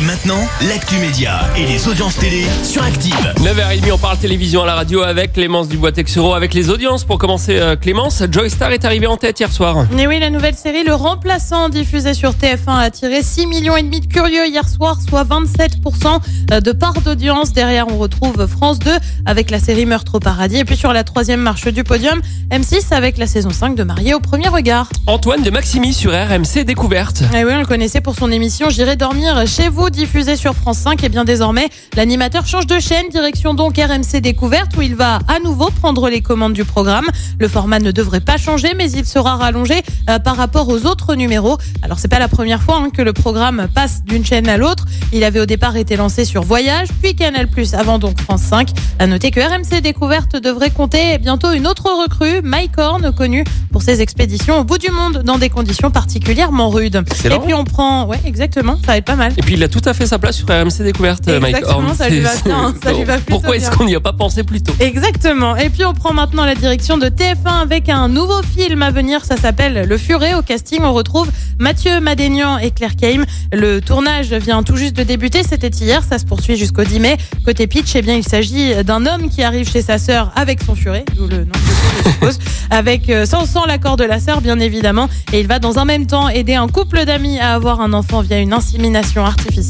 Et maintenant, l'actu média et les audiences télé sur Active. 9h30, on parle télévision à la radio avec Clémence Dubois-Texero, avec les audiences. Pour commencer, euh, Clémence, Joy Star est arrivé en tête hier soir. Et oui, la nouvelle série Le Remplaçant, diffusée sur TF1, a attiré 6 millions et demi de curieux hier soir, soit 27% de part d'audience. Derrière, on retrouve France 2 avec la série Meurtre au paradis. Et puis sur la troisième marche du podium, M6 avec la saison 5 de Marié au premier regard. Antoine de Maximi sur RMC Découverte. Et oui, on le connaissait pour son émission J'irai dormir chez vous, diffusée sur France 5. Et bien désormais, l'animateur change de chaîne, direction donc RMC Découverte, où il va à nouveau prendre les commandes du programme. Le format ne devrait pas changer, mais il sera rallongé euh, par rapport aux autres numéros. Alors c'est pas la première fois hein, que le programme passe d'une chaîne à l'autre. Il avait au départ été lancé sur Voyage, puis Canal+, avant donc France 5. À noter que RMC Découverte devrait compter bientôt une autre recrue, Mike Horn, connu pour ses expéditions au bout du monde dans des conditions particulièrement rudes. Excellent. Et puis on prend, ouais, exactement, ça va être pas mal. Et puis il a tout à fait sa place sur RMC Découverte, euh, Mike Exactement, ça lui va bien, ça lui va plutôt Pourquoi est-ce qu'on n'y a pas pensé plus tôt? Exactement. Et puis on prend maintenant la direction de TF1 avec un nouveau film à venir. Ça s'appelle Le Furet. Au casting, on retrouve Mathieu Madénian et Claire Keim. Le tournage vient tout juste de débuter. C'était hier. Ça se poursuit jusqu'au 10 mai. Côté pitch, eh bien, il s'agit d'un homme qui arrive chez sa sœur avec son furet, d'où le nom film, je suppose, avec euh, sans, sans l'accord de la sœur, bien évidemment. Et il va dans un même temps aider un couple d'amis à avoir un enfant via une insémination artificielle.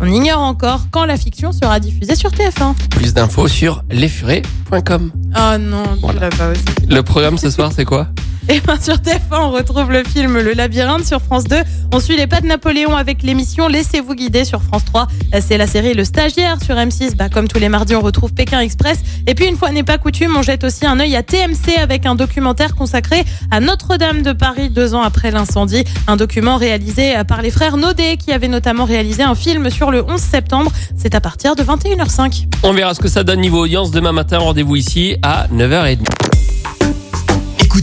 On ignore encore quand la fiction sera diffusée sur TF1. Plus d'infos sur lesfurets.com. Oh non, tu Voilà. l'as pas aussi. Le programme ce soir, c'est quoi? Et bien sur TF1, on retrouve le film Le Labyrinthe sur France 2. On suit les pas de Napoléon avec l'émission Laissez-vous guider sur France 3. C'est la série Le Stagiaire sur M6. Bah, comme tous les mardis, on retrouve Pékin Express. Et puis, une fois n'est pas coutume, on jette aussi un œil à TMC avec un documentaire consacré à Notre-Dame de Paris deux ans après l'incendie. Un document réalisé par les frères Naudet qui avaient notamment réalisé un film sur le 11 septembre. C'est à partir de 21h05. On verra ce que ça donne niveau audience demain matin. Rendez-vous ici à 9h30.